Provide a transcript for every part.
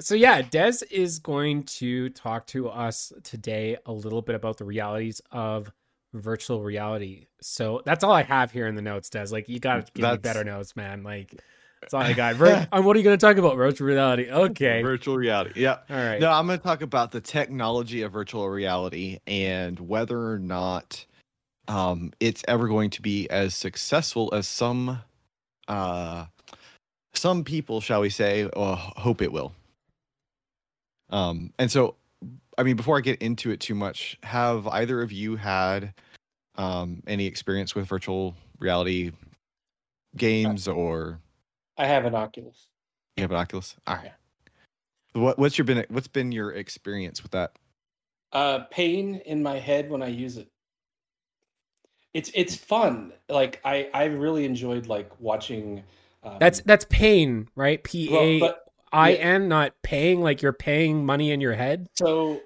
so yeah, Dez is going to talk to us today a little bit about the realities of virtual reality. So that's all I have here in the notes, Dez. Like you got to give that's... me better notes, man. Like that's all I got. Vir- um, what are you going to talk about? Virtual reality. Okay. Virtual reality. Yeah. All right. No, I'm going to talk about the technology of virtual reality and whether or not um, it's ever going to be as successful as some uh, some people, shall we say, uh, hope it will. Um, and so, I mean, before I get into it too much, have either of you had um, any experience with virtual reality games or? I have an Oculus. You have an Oculus. All right. What what's your been what's been your experience with that? Uh, pain in my head when I use it. It's it's fun. Like I I really enjoyed like watching. Um, that's that's pain, right? P A I N, not paying like you're paying money in your head. So,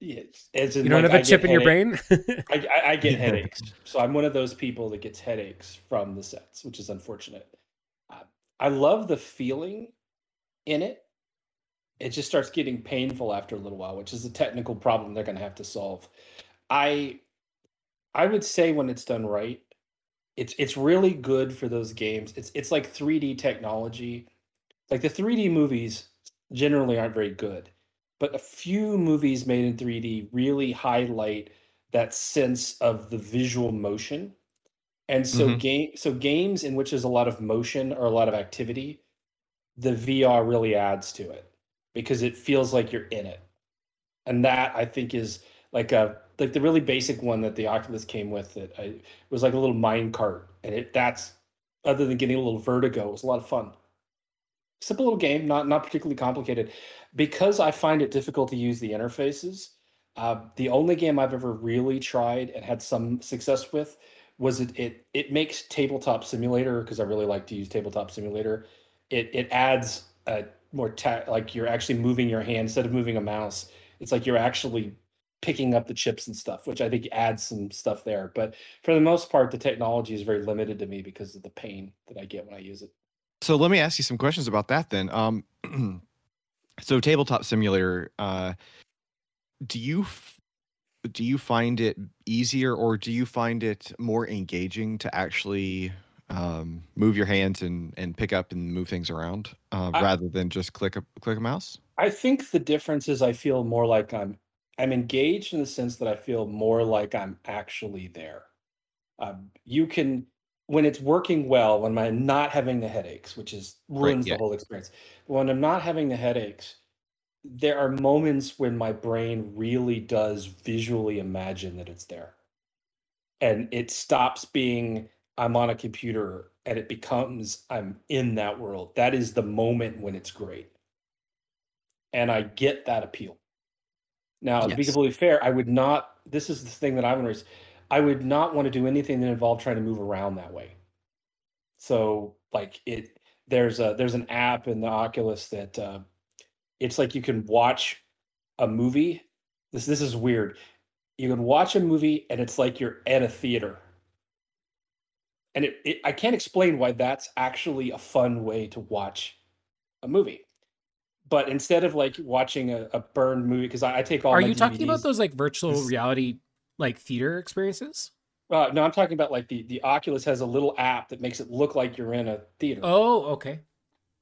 yes, as in, you don't like, have a I chip in your brain. I, I, I, get headaches, so I'm one of those people that gets headaches from the sets, which is unfortunate. Uh, I love the feeling in it. It just starts getting painful after a little while, which is a technical problem they're going to have to solve. I, I would say when it's done right, it's it's really good for those games. It's it's like 3D technology like the 3D movies generally aren't very good, but a few movies made in 3D really highlight that sense of the visual motion. And so mm-hmm. game so games in which there's a lot of motion or a lot of activity, the VR really adds to it because it feels like you're in it. And that I think is like a like the really basic one that the Oculus came with that I was like a little mine cart and it that's other than getting a little vertigo, it was a lot of fun simple little game, not not particularly complicated. Because I find it difficult to use the interfaces, uh, the only game I've ever really tried and had some success with was it it it makes tabletop simulator because I really like to use tabletop simulator. It it adds a more ta- like you're actually moving your hand instead of moving a mouse. It's like you're actually picking up the chips and stuff, which I think adds some stuff there. But for the most part, the technology is very limited to me because of the pain that I get when I use it. So let me ask you some questions about that then. Um, so tabletop simulator, uh, do you f- do you find it easier or do you find it more engaging to actually um, move your hands and and pick up and move things around uh, I, rather than just click a click a mouse? I think the difference is I feel more like I'm I'm engaged in the sense that I feel more like I'm actually there. Um, you can when it's working well, when I'm not having the headaches, which is ruins right, yeah. the whole experience. When I'm not having the headaches, there are moments when my brain really does visually imagine that it's there. And it stops being I'm on a computer and it becomes I'm in that world. That is the moment when it's great. And I get that appeal. Now, yes. to be completely fair, I would not, this is the thing that I'm going to I would not want to do anything that involved trying to move around that way. So like it there's a there's an app in the Oculus that uh, it's like you can watch a movie. This this is weird. You can watch a movie and it's like you're at a theater. And it, it I can't explain why that's actually a fun way to watch a movie but instead of like watching a, a burned movie because I, I, take all are you DVDs, talking about those like virtual reality like theater experiences? Uh, no, I'm talking about like the the Oculus has a little app that makes it look like you're in a theater. Oh, okay.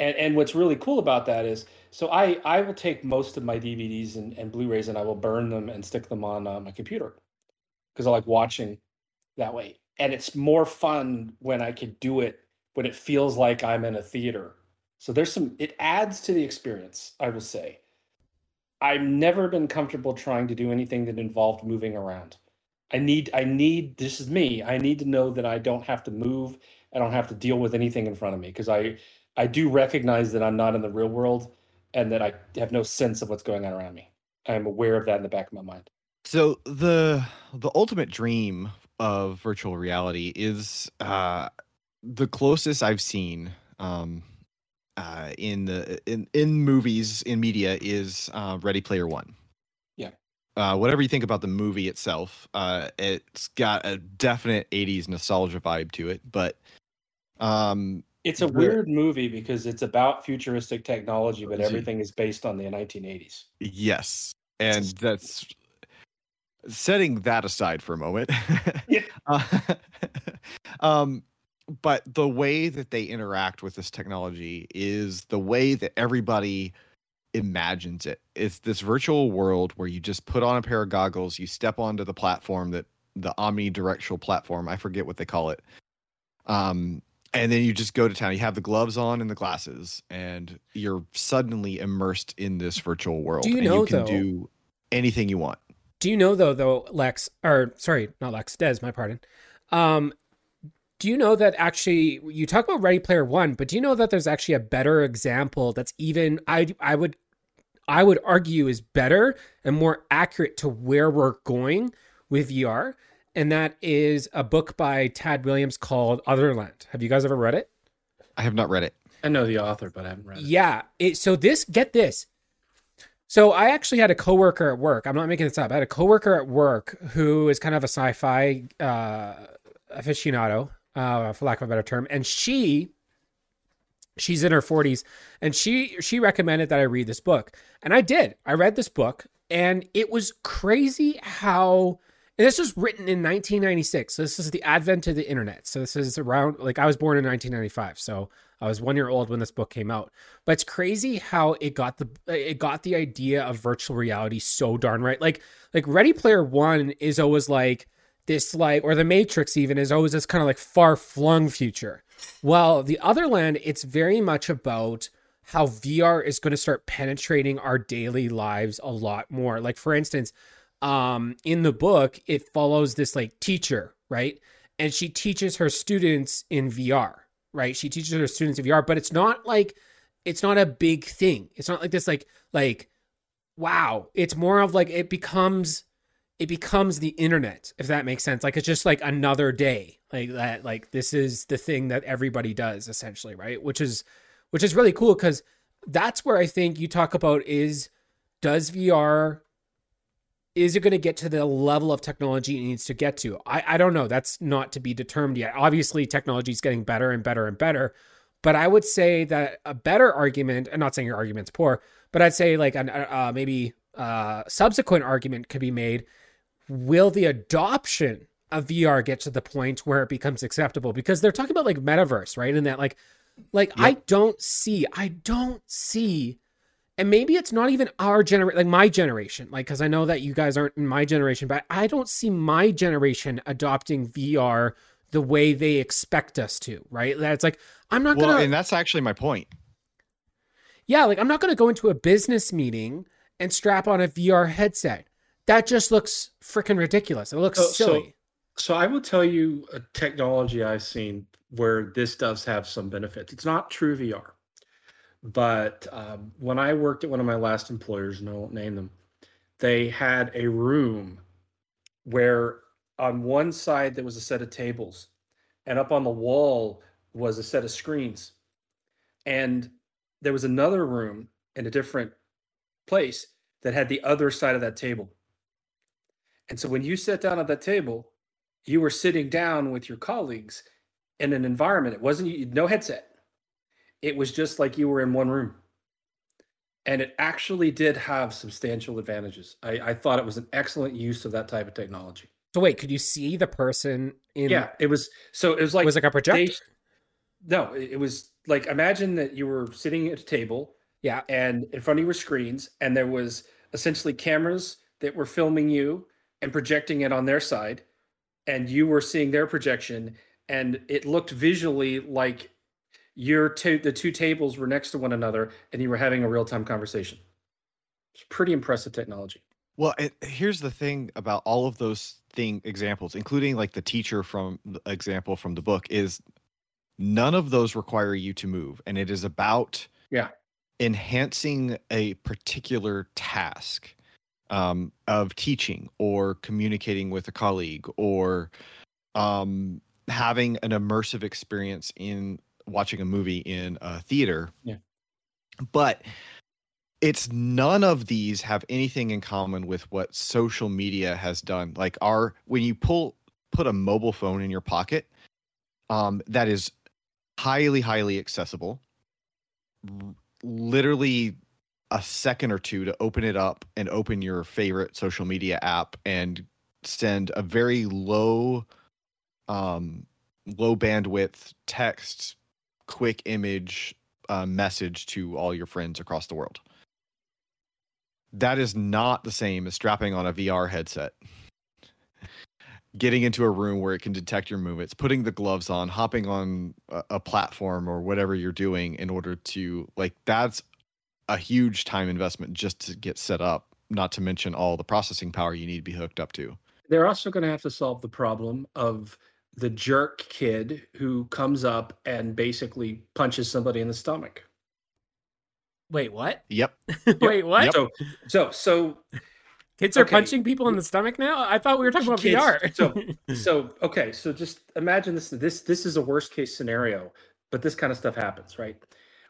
And and what's really cool about that is, so I I will take most of my DVDs and, and Blu-rays and I will burn them and stick them on uh, my computer because I like watching that way. And it's more fun when I can do it when it feels like I'm in a theater. So there's some it adds to the experience, I will say. I've never been comfortable trying to do anything that involved moving around. I need I need this is me. I need to know that I don't have to move. I don't have to deal with anything in front of me because I I do recognize that I'm not in the real world and that I have no sense of what's going on around me. I'm aware of that in the back of my mind. So the the ultimate dream of virtual reality is uh the closest I've seen um uh in the in in movies in media is uh Ready Player One uh, whatever you think about the movie itself, uh, it's got a definite 80s nostalgia vibe to it. But um, It's a weird movie because it's about futuristic technology, but everything is based on the 1980s. Yes. And that's setting that aside for a moment. yeah. Uh, um, but the way that they interact with this technology is the way that everybody imagines it. It's this virtual world where you just put on a pair of goggles, you step onto the platform that the omnidirectional platform, I forget what they call it. Um, and then you just go to town. You have the gloves on and the glasses, and you're suddenly immersed in this virtual world. Do you know you can though, do anything you want. Do you know though, though Lex, or sorry, not Lex, Dez, my pardon. Um, do you know that actually you talk about Ready Player One, but do you know that there's actually a better example that's even I I would I would argue is better and more accurate to where we're going with VR, and that is a book by Tad Williams called Otherland. Have you guys ever read it? I have not read it. I know the author, but I haven't read it. Yeah. It, so this, get this. So I actually had a coworker at work. I'm not making this up. I had a coworker at work who is kind of a sci-fi uh, aficionado, uh, for lack of a better term, and she she's in her 40s and she she recommended that I read this book. And I did. I read this book and it was crazy how this was written in 1996. So this is the advent of the internet. So this is around like I was born in 1995. So I was 1 year old when this book came out. But it's crazy how it got the it got the idea of virtual reality so darn right. Like like Ready Player 1 is always like this like or the Matrix even is always this kind of like far flung future. Well, the Otherland it's very much about how VR is going to start penetrating our daily lives a lot more. Like for instance, um in the book it follows this like teacher, right? And she teaches her students in VR, right? She teaches her students in VR, but it's not like it's not a big thing. It's not like this like like wow. It's more of like it becomes it becomes the internet if that makes sense. Like it's just like another day like that like this is the thing that everybody does essentially right? Which is which is really cool because that's where i think you talk about is does vr is it going to get to the level of technology it needs to get to? I i don't know. That's not to be determined yet. Obviously technology is getting better and better and better but i would say that a better argument i'm not saying your argument's poor but i'd say like an, uh, maybe uh, subsequent argument could be made will the adoption of VR get to the point where it becomes acceptable? Because they're talking about like metaverse, right? And that like, like yep. I don't see, I don't see, and maybe it's not even our generation, like my generation, like because I know that you guys aren't in my generation, but I don't see my generation adopting VR the way they expect us to, right? That's like I'm not well, gonna, and that's actually my point. Yeah, like I'm not gonna go into a business meeting and strap on a VR headset that just looks freaking ridiculous. It looks so, silly. So, so I will tell you a technology I've seen where this does have some benefits. It's not true VR, but um, when I worked at one of my last employers, and I won't name them, they had a room where on one side there was a set of tables, and up on the wall was a set of screens, and there was another room in a different place that had the other side of that table and so when you sat down at that table, you were sitting down with your colleagues in an environment. It wasn't no headset. It was just like you were in one room. And it actually did have substantial advantages. I, I thought it was an excellent use of that type of technology. So wait, could you see the person in Yeah, it was so it was like it was like a projector. They, no, it was like imagine that you were sitting at a table. Yeah. And in front of you were screens and there was essentially cameras that were filming you and projecting it on their side and you were seeing their projection and it looked visually like your two the two tables were next to one another and you were having a real-time conversation. It's pretty impressive technology. Well it, here's the thing about all of those thing examples including like the teacher from the example from the book is none of those require you to move and it is about yeah. enhancing a particular task um, of teaching or communicating with a colleague or um, having an immersive experience in watching a movie in a theater. Yeah. But it's none of these have anything in common with what social media has done. Like our when you pull put a mobile phone in your pocket, um, that is highly, highly accessible. Literally a second or two to open it up and open your favorite social media app and send a very low um low bandwidth text quick image uh, message to all your friends across the world that is not the same as strapping on a VR headset. Getting into a room where it can detect your movements, putting the gloves on, hopping on a, a platform or whatever you're doing in order to like that's a huge time investment just to get set up, not to mention all the processing power you need to be hooked up to. They're also going to have to solve the problem of the jerk kid who comes up and basically punches somebody in the stomach. Wait, what? Yep. Wait, what? Yep. So, so, so Kids are Okay. punching people in the stomach now? I thought we were talking about Kids- VR. so- so okay so just imagine this this this is a worst case scenario but this kind of stuff happens right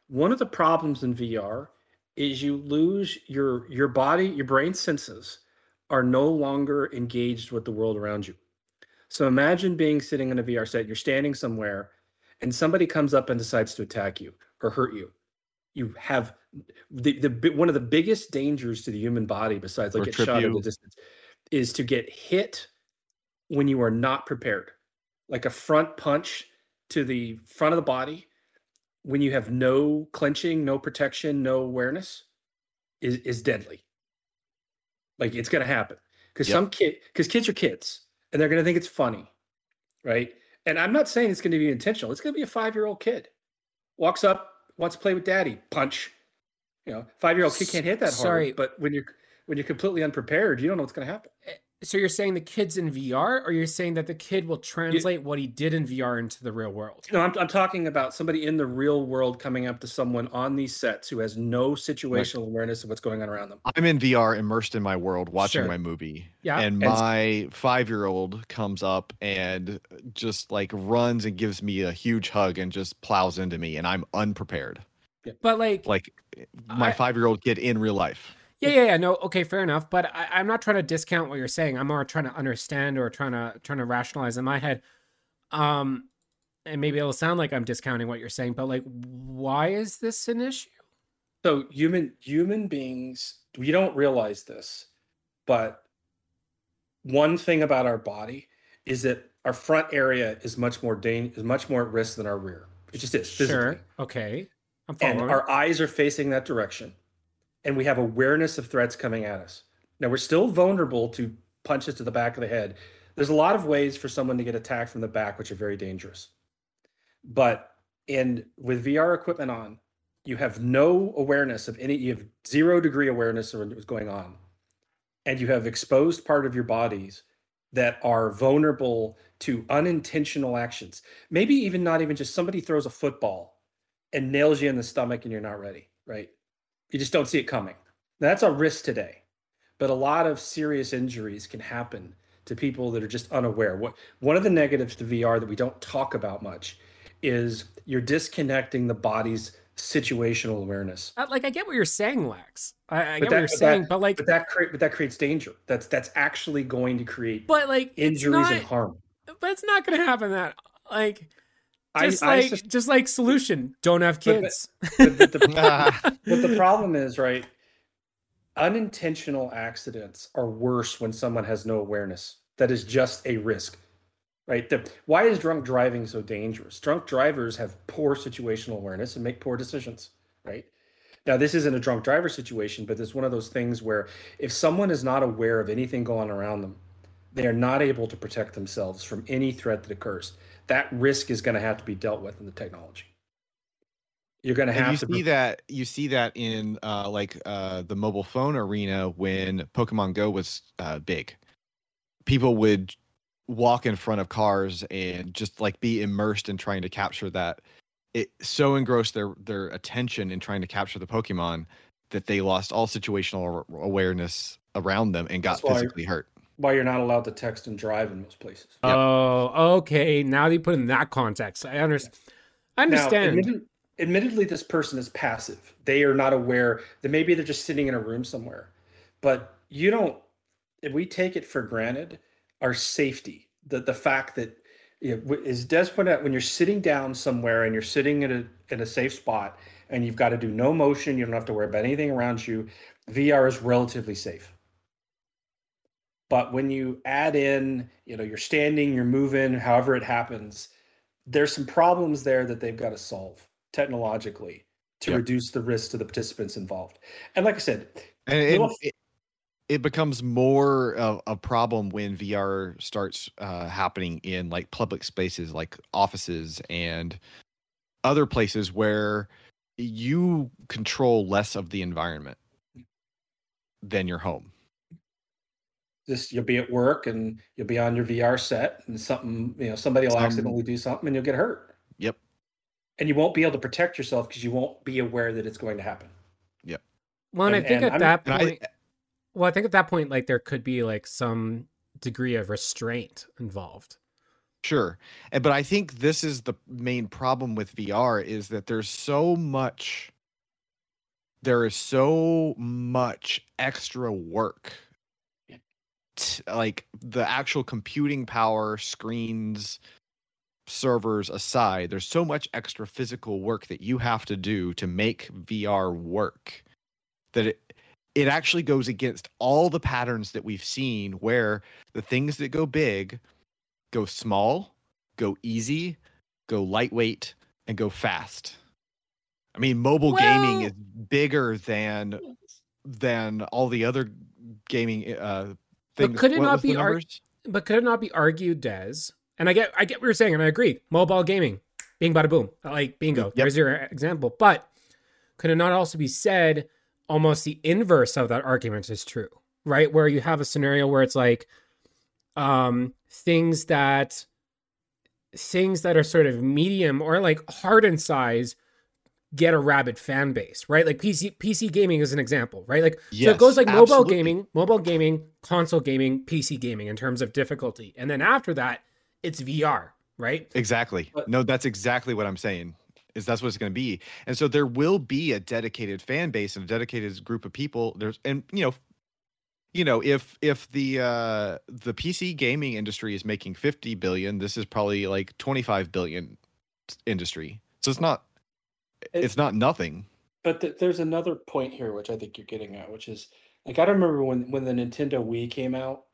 one of the problems in vr is you lose your your body your brain senses are no longer engaged with the world around you. So imagine being sitting in a vr set you're standing somewhere and somebody comes up and decides to attack you or hurt you. You have the, the one of the biggest dangers to the human body besides like Or get shot at a distance is to get hit when you are not prepared. Like a front punch to the front of the body when you have no clenching no protection no awareness is, is deadly. Like it's going to happen. Because Yep. some kid because kids are kids and they're going to think it's funny right? And i'm not saying it's going to be intentional. It's going to be a five year old kid. Walks up wants to play with daddy punch. You know five year old kid can't hit that Sorry. hard but when you're when you're completely unprepared you don't know what's going to happen eh, so you're saying the kid's in VR, or you're saying that the kid will translate what he did in VR into the real world? No, I'm, I'm talking about somebody in the real world coming up to someone on these sets who has no situational awareness of what's going on around them. I'm in VR, immersed in my world, watching Sure. my movie. Yeah. And And- my five year old comes up and just like runs and gives me a huge hug and just plows into me, and I'm unprepared. But like, Like my five year old kid in real life. Yeah, yeah, yeah, no, okay, fair enough. But I, I'm not trying to discount what you're saying. I'm more trying to understand or trying to trying to rationalize in my head. Um, and maybe it'll sound like I'm discounting what you're saying, but like, why is this an issue? So human human beings, we don't realize this, but one thing about our body is that our front area is much more dang- is much more at risk than our rear. It just is physically. Sure, okay, I'm and our eyes are facing that direction and we have awareness of threats coming at us. Now we're still vulnerable to punches to the back of the head. There's a lot of ways for someone to get attacked from the back which are very dangerous. But in with vr equipment on you have no awareness of any you have zero degree awareness of what's going on. And you have exposed part of your bodies that are vulnerable to unintentional actions. Maybe even not even just somebody throws a football and nails you in the stomach and you're not ready, right? You just don't see it coming. Now, that's a risk today. But a lot of serious injuries can happen to people that are just unaware. What one of the negatives to VR that we don't talk about much is you're disconnecting the body's situational awareness. Uh, like, I get what you're saying, Lex. I, I get what you're saying, that- but like, But that create but that creates danger. That's that's actually going to create but like, injuries not, and harm. but it's not going to happen. That like, just I like, sus- just like solution, don't have But- but- kids. but, but the. But the problem is, right? Unintentional accidents are worse when someone has no awareness. That is just a risk, right? The, why is drunk driving so dangerous? Drunk drivers have poor situational awareness and make poor decisions, right? Now, this isn't a drunk driver situation, but it's one of those things where if someone is not aware of anything going around them, they are not able to protect themselves from any threat that occurs. That risk is going to have to be dealt with in the technology. You're going to have you to see that you see that in uh, like uh, the mobile phone arena when Pokemon Go was uh, big. People would walk in front of cars and just like be immersed in trying to capture that. It so engrossed their their attention in trying to capture the Pokemon that they lost all situational awareness around them and got That's why- physically hurt. Why you're not allowed to text and drive in most places. Yep. Oh, okay. Now that you put it in that context, I understand. I Now, understand. admitted- admittedly, this person is passive. They are not aware that maybe they're just sitting in a room somewhere. But you don't. If we take it for granted, our safety, the the fact that is Dez pointed out when you're sitting down somewhere and you're sitting in a in a safe spot and you've got to do no motion, you don't have to worry about anything around you. VR is relatively safe. But when you add in, you know, you're standing, you're moving, however it happens, there's some problems there that they've got to solve technologically to yep. reduce the risk to the participants involved. And like I said, and little... it, it, becomes more of a problem when VR starts uh, happening in like public spaces, like offices and other places where you control less of the environment than your home just you'll be at work and you'll be on your VR set and something, you know, somebody will accidentally do something and you'll get hurt. Yep. And you won't be able to protect yourself because you won't be aware that it's going to happen. Yep. Well, and, and I think and at I'm, that point, I, well, I think at that point, like there could be like some degree of restraint involved. Sure. But I think this is the main problem with VR is that there's so much there is so much extra work like the actual computing power, screens, servers aside, there's so much extra physical work that you have to do to make VR work that it it actually goes against all the patterns that we've seen where the things that go big go small, go easy, go lightweight, and go fast. I mean, mobile well, gaming is bigger than than all the other gaming uh, things. But could it not be ar- But could it not be argued, Dez? And I get, I get what you're saying, and I agree. Mobile gaming, bing, bada, boom, like bingo. Yep. There's your example. But could it not also be said almost the inverse of that argument is true, right? Where you have a scenario where it's like um, things that things that are sort of medium or like hard in size get a rabid fan base, right? Like PC PC gaming is an example, right? Like yes, so it goes like mobile absolutely. gaming, mobile gaming, console gaming, PC gaming in terms of difficulty. And then after that, it's VR, right? Exactly. No, that's exactly what I'm saying. Is that's what it's going to be. And so there will be a dedicated fan base and a dedicated group of people. There's and you know you know if if the uh the PC gaming industry is making 50 billion, this is probably like 25 billion industry. So it's not it's not nothing. But th- there's another point here, which I think you're getting at, which is like I don't remember when when the Nintendo Wii came out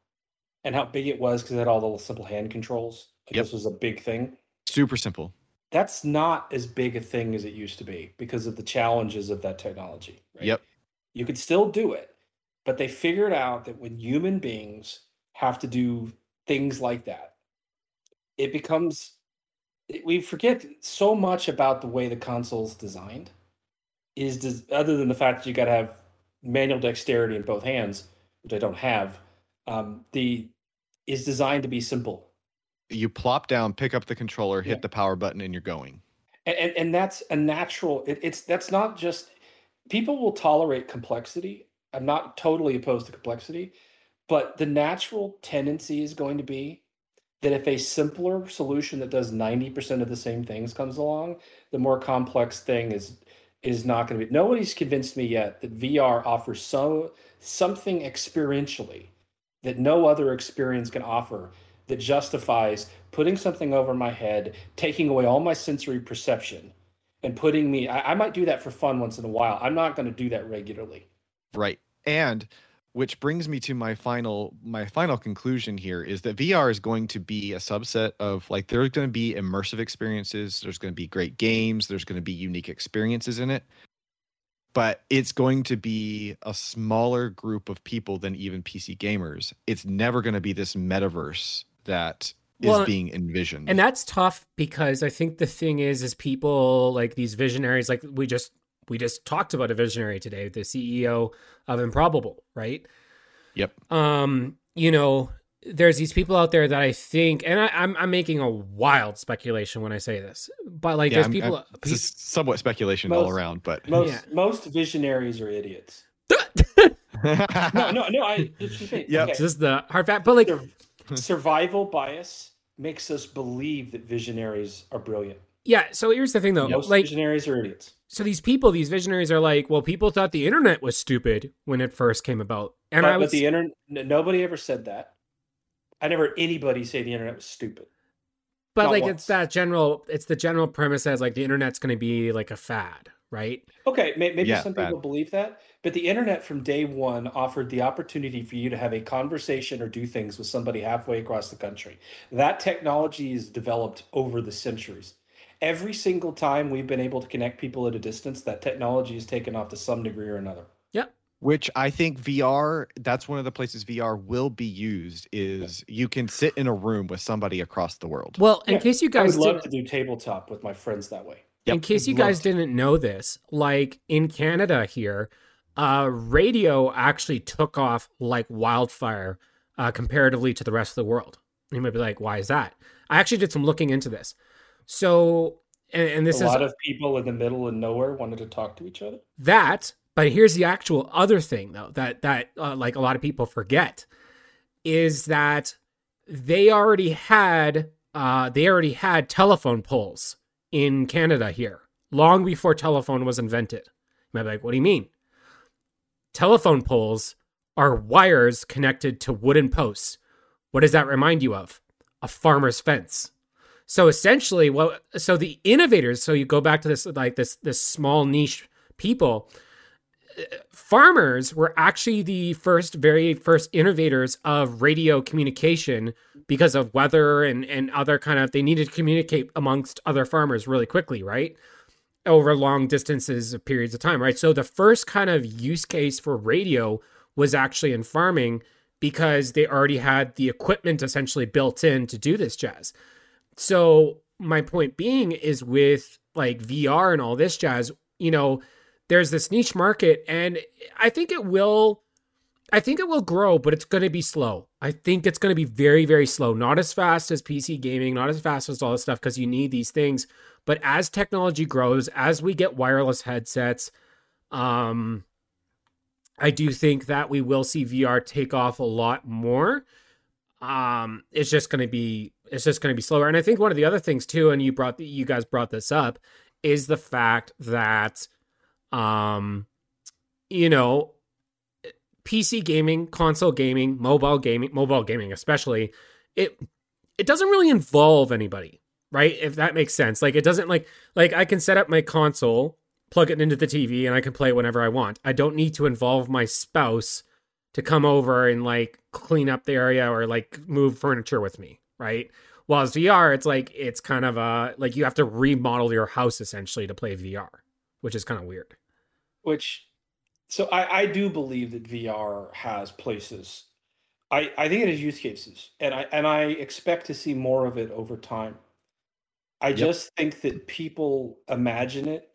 and how big it was because it had all the simple hand controls. Like yep. This was a big thing. Super simple. That's not as big a thing as it used to be because of the challenges of that technology. Right? Yep. You could still do it, but they figured out that when human beings have to do things like that, it becomes we forget so much about the way the console's designed is des- other than the fact that you got to have manual dexterity in both hands which i don't have um, the is designed to be simple. You plop down pick up the controller hit yeah. the power button and you're going. And and, and that's a natural it, it's that's not just people will tolerate complexity. I'm not totally opposed to complexity but the natural tendency is going to be that if a simpler solution that does 90% of the same things comes along, the more complex thing is is not going to be. Nobody's convinced me yet that VR offers so something experientially that no other experience can offer that justifies putting something over my head, taking away all my sensory perception, and putting me. I, I might do that for fun once in a while. I'm not going to do that regularly. Right. And which brings me to my final my final conclusion here is that VR is going to be a subset of like there's going to be immersive experiences, there's going to be great games, there's going to be unique experiences in it. But it's going to be a smaller group of people than even PC gamers. It's never going to be this metaverse that is well, being envisioned. And that's tough because I think the thing is is people like these visionaries like we just we just talked about a visionary today, the CEO of Improbable, right? Yep. Um, you know, there's these people out there that I think, and I, am I'm, I'm making a wild speculation when I say this, but like yeah, there's I'm, people. I'm, this is somewhat speculation most, all around, but most yeah. most visionaries are idiots. no, no, no. I. Just yeah, okay. just the hard fact, but like survival bias makes us believe that visionaries are brilliant. Yeah. So here's the thing, though. Most like visionaries are idiots so these people, these visionaries, are like, well, people thought the internet was stupid when it first came about, and but, I was the internet. Nobody ever said that. I never anybody say the internet was stupid. but Not like once. it's that general it's the general premise as like the internet's going to be like a fad right okay maybe yeah, some people believe that but the internet from day one offered the opportunity for you to have a conversation or do things with somebody halfway across the country that technology is developed over the centuries every single time we've been able to connect people at a distance that technology is taken off to some degree or another Yeah. which I think VR that's one of the places VR will be used is you can sit in a room with somebody across the world. Well, in yeah, case you guys I would love to do tabletop with my friends that way. Yep. In case you guys didn't know this, like in Canada here, uh, radio actually took off like wildfire uh, comparatively to the rest of the world. You might be like, why is that? I actually did some looking into this. So, and, and this a is a lot of people in the middle of nowhere wanted to talk to each other. That but here's the actual other thing though that that uh, like a lot of people forget is that they already had uh, they already had telephone poles in Canada here long before telephone was invented. You might be like, what do you mean? Telephone poles are wires connected to wooden posts. What does that remind you of? A farmer's fence. So essentially, what so the innovators, so you go back to this like this this small niche people farmers were actually the first, very first innovators of radio communication because of weather and, and other kind of, they needed to communicate amongst other farmers really quickly, right? Over long distances of periods of time, right? So the first kind of use case for radio was actually in farming because they already had the equipment essentially built in to do this jazz. So my point being is with like VR and all this jazz, you know, there's this niche market and I think it will I think it will grow, but it's going to be slow. I think it's going to be very, very slow. Not as fast as PC gaming, not as fast as all this stuff because you need these things. But as technology grows, as we get wireless headsets, um, I do think that we will see VR take off a lot more. Um, it's just going to be it's just going to be slower. And I think one of the other things too, and you brought you guys brought this up, is the fact that um, you know, PC gaming, console gaming, mobile gaming, mobile gaming especially, it it doesn't really involve anybody, right? If that makes sense. Like it doesn't like like I can set up my console, plug it into the TV and I can play it whenever I want. I don't need to involve my spouse to come over and like clean up the area or like move furniture with me, right? While as VR, it's like it's kind of a like you have to remodel your house essentially to play VR, which is kind of weird which so I, I do believe that VR has places. I, I think it has use cases, and I and I expect to see more of it over time. I yep. just think that people imagine it.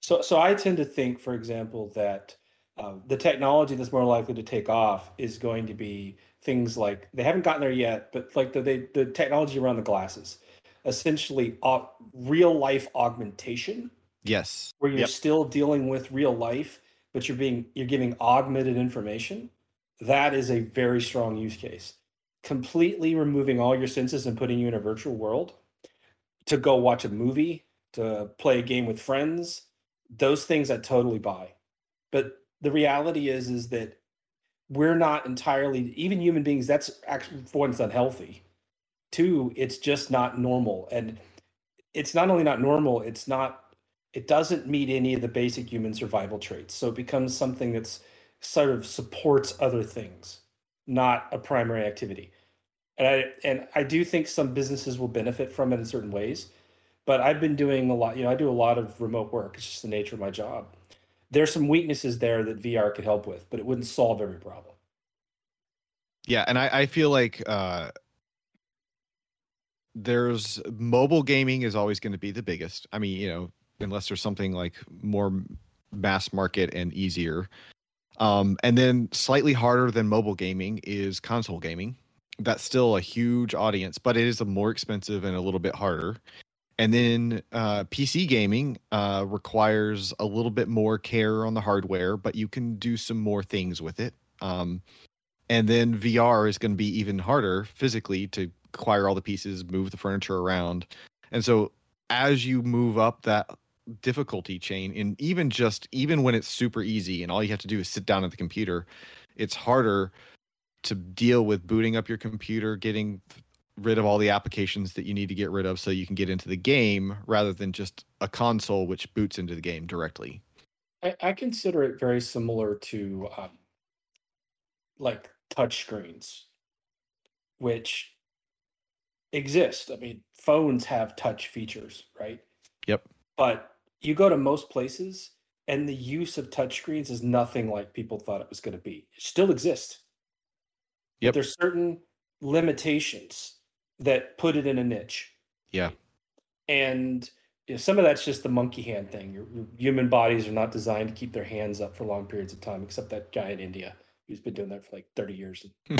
So so I tend to think, for example, that uh, the technology that's more likely to take off is going to be things like they haven't gotten there yet, but like the they, the technology around the glasses, essentially uh, real life augmentation Yes. Where you're yep. still dealing with real life, but you're being you're giving augmented information. That is a very strong use case. Completely removing all your senses and putting you in a virtual world to go watch a movie, to play a game with friends, those things I totally buy. But the reality is is that we're not entirely even human beings that's actually for one it's unhealthy two it's just not normal and it's not only not normal it's not it doesn't meet any of the basic human survival traits. So it becomes something that's sort of supports other things, not a primary activity. And I and I do think some businesses will benefit from it in certain ways. But I've been doing a lot, you know, I do a lot of remote work. It's just the nature of my job. There's some weaknesses there that VR could help with, but it wouldn't solve every problem. Yeah, and I, I feel like uh there's mobile gaming is always going to be the biggest. I mean, you know, unless there's something like more mass market and easier. Um, and then slightly harder than mobile gaming is console gaming. That's still a huge audience, but it is a more expensive and a little bit harder. And then uh, PC gaming uh, requires a little bit more care on the hardware, but you can do some more things with it. Um, and then VR is going to be even harder physically to acquire all the pieces, move the furniture around. And so as you move up that difficulty chain and even just even when it's super easy and all you have to do is sit down at the computer it's harder to deal with booting up your computer getting rid of all the applications that you need to get rid of so you can get into the game rather than just a console which boots into the game directly. I, I consider it very similar to um, like touchscreens, which exist. I mean, phones have touch features, right? Yep. But you go to most places and the use of touchscreens is nothing like people thought it was going to be. It still exists. Yep. There's certain limitations that put it in a niche. Yeah. And you know, some of that's just the monkey hand thing. Your, your human bodies are not designed to keep their hands up for long periods of time, except that guy in India who's been doing that for like 30 years.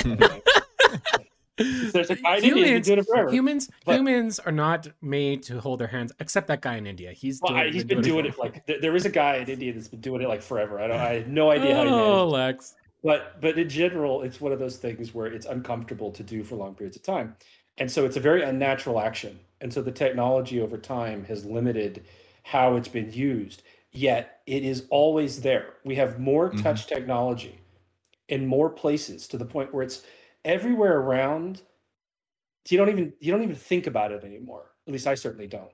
There's a guy in humans, India doing it forever. Humans, but, humans are not made to hold their hands, except that guy in India. He's well, doing, I, he's been, been doing, doing, it, like there is a guy in India that's been doing it like forever. I don't, I have no idea how he Oh, Lex. But but in general, it's one of those things where it's uncomfortable to do for long periods of time, and so it's a very unnatural action. And so the technology over time has limited how it's been used. Yet it is always there. We have more mm-hmm. touch technology in more places to the point where it's everywhere around you don't even you don't even think about it anymore at least i certainly don't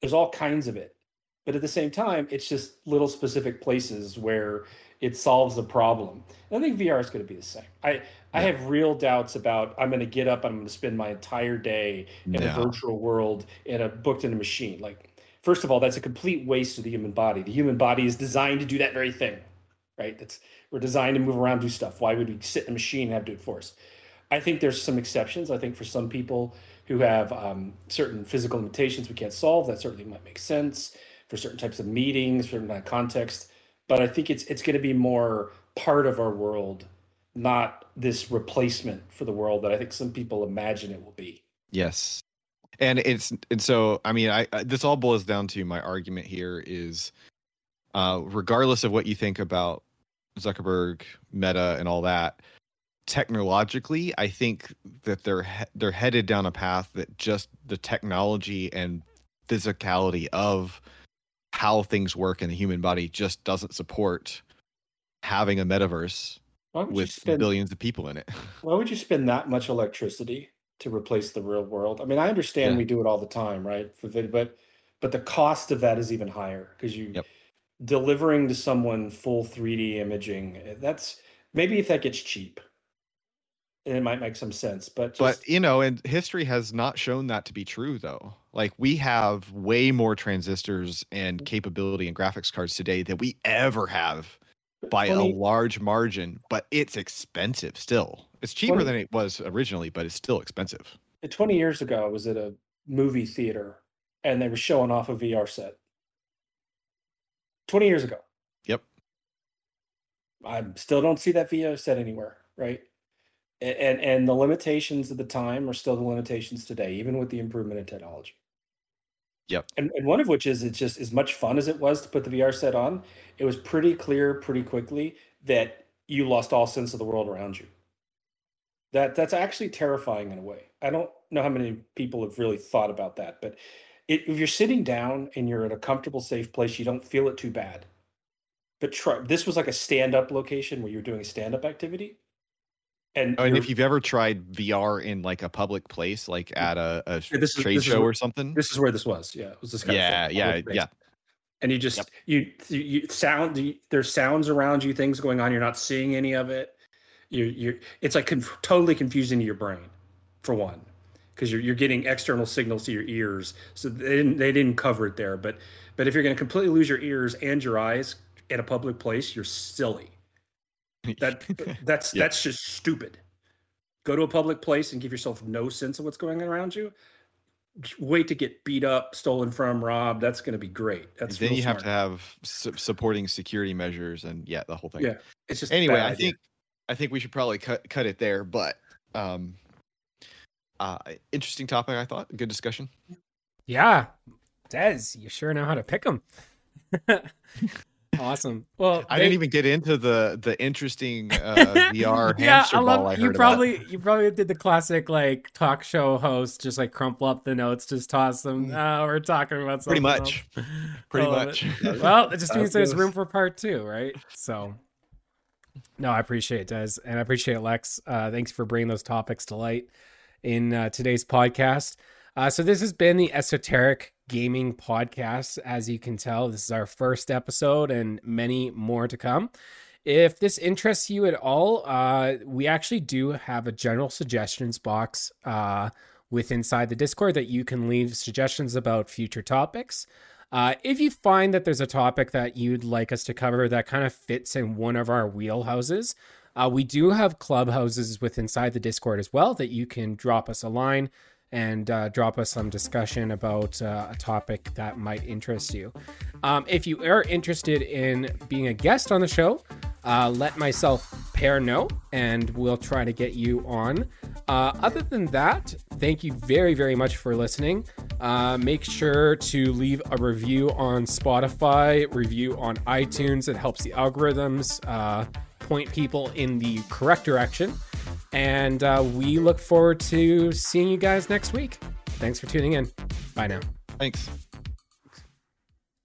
there's all kinds of it but at the same time it's just little specific places where it solves a problem. And i think vr is going to be the same. I yeah. i have real doubts about i'm going to get up i'm going to spend my entire day in no. a virtual world in a booked in a machine. Like first of all that's a complete waste of the human body. The human body is designed to do that very thing right? That's we're designed to move around do stuff. Why would we sit in a machine and have to do it for us I think there's some exceptions. I think for some people who have um, certain physical limitations we can't solve, that certainly might make sense for certain types of meetings, certain context. But I think it's it's going to be more part of our world, not this replacement for the world that I think some people imagine it will be. Yes, and it's and so I mean I, I this all boils down to my argument here is, uh, regardless of what you think about Zuckerberg, Meta, and all that, technologically, I think that they're they're headed down a path that just the technology and physicality of how things work in the human body just doesn't support having a metaverse with spend, billions of people in it. Why would you spend that much electricity to replace the real world? I mean, I understand yeah. we do it all the time, right? For video, but but the cost of that is even higher because you yep. delivering to someone full 3D imaging. That's maybe if that gets cheap it might make some sense but just... but you know and history has not shown that to be true though. Like we have way more transistors and mm. capability and graphics cards today than we ever have by 20... a large margin but it's expensive still. It's cheaper 20... than it was originally but it's still expensive. 20 years ago i was at a movie theater and they were showing off a vr set. 20 years ago. Yep. I still don't see that vr set anywhere right and and the limitations of the time are still the limitations today, even with the improvement in technology. Yep. And, and one of which is it's just as much fun as it was to put the VR set on, it was pretty clear pretty quickly that you lost all sense of the world around you. That that's actually terrifying in a way. I don't know how many people have really thought about that, but it, if you're sitting down and you're in a comfortable, safe place, you don't feel it too bad. But try this was like a stand-up location where you're doing a stand-up activity and, oh, and if you've ever tried VR in like a public place, like at a, a this trade is, show or something, this is where this was. Yeah, it was this kind yeah, of yeah, yeah. And you just yep. you, you sound you, there's sounds around you, things going on. You're not seeing any of it. You you're it's like conf- totally confusing to your brain, for one, because you're you're getting external signals to your ears. So they didn't they didn't cover it there. But but if you're going to completely lose your ears and your eyes in a public place, you're silly that that's yeah. that's just stupid. Go to a public place and give yourself no sense of what's going on around you. Wait to get beat up, stolen from, robbed. That's going to be great. That's then you smart. have to have su- supporting security measures and yeah, the whole thing. Yeah, it's just anyway. I think I think we should probably cut cut it there. But um, uh, interesting topic. I thought good discussion. Yeah, Dez, you sure know how to pick them. Awesome. Well, I they... didn't even get into the the interesting uh, VR yeah, hamster I love, ball I you probably about. you probably did the classic like talk show host, just like crumple up the notes, just toss them. Mm. Uh, we're talking about something. pretty much, else. pretty much. It. Well, it just means there's room for part two, right? So, no, I appreciate it, Dez, and I appreciate Lex. Uh, thanks for bringing those topics to light. in uh, today's podcast. Uh, so this has been the Esoteric Gaming Podcast. As you can tell, this is our first episode, and many more to come. If this interests you at all, uh, we actually do have a general suggestions box uh, with inside the Discord that you can leave suggestions about future topics. Uh, if you find that there's a topic that you'd like us to cover that kind of fits in one of our wheelhouses, uh, we do have clubhouses with inside the Discord as well that you can drop us a line and uh, drop us some discussion about uh, a topic that might interest you. Um, if you are interested in being a guest on the show, uh, let myself pair know and we'll try to get you on. Uh, other than that, thank you very, very much for listening. Uh, make sure to leave a review on Spotify, review on iTunes. It helps the algorithms uh, point people in the correct direction. And uh, we look forward to seeing you guys next week. Thanks for tuning in. Bye now. Thanks.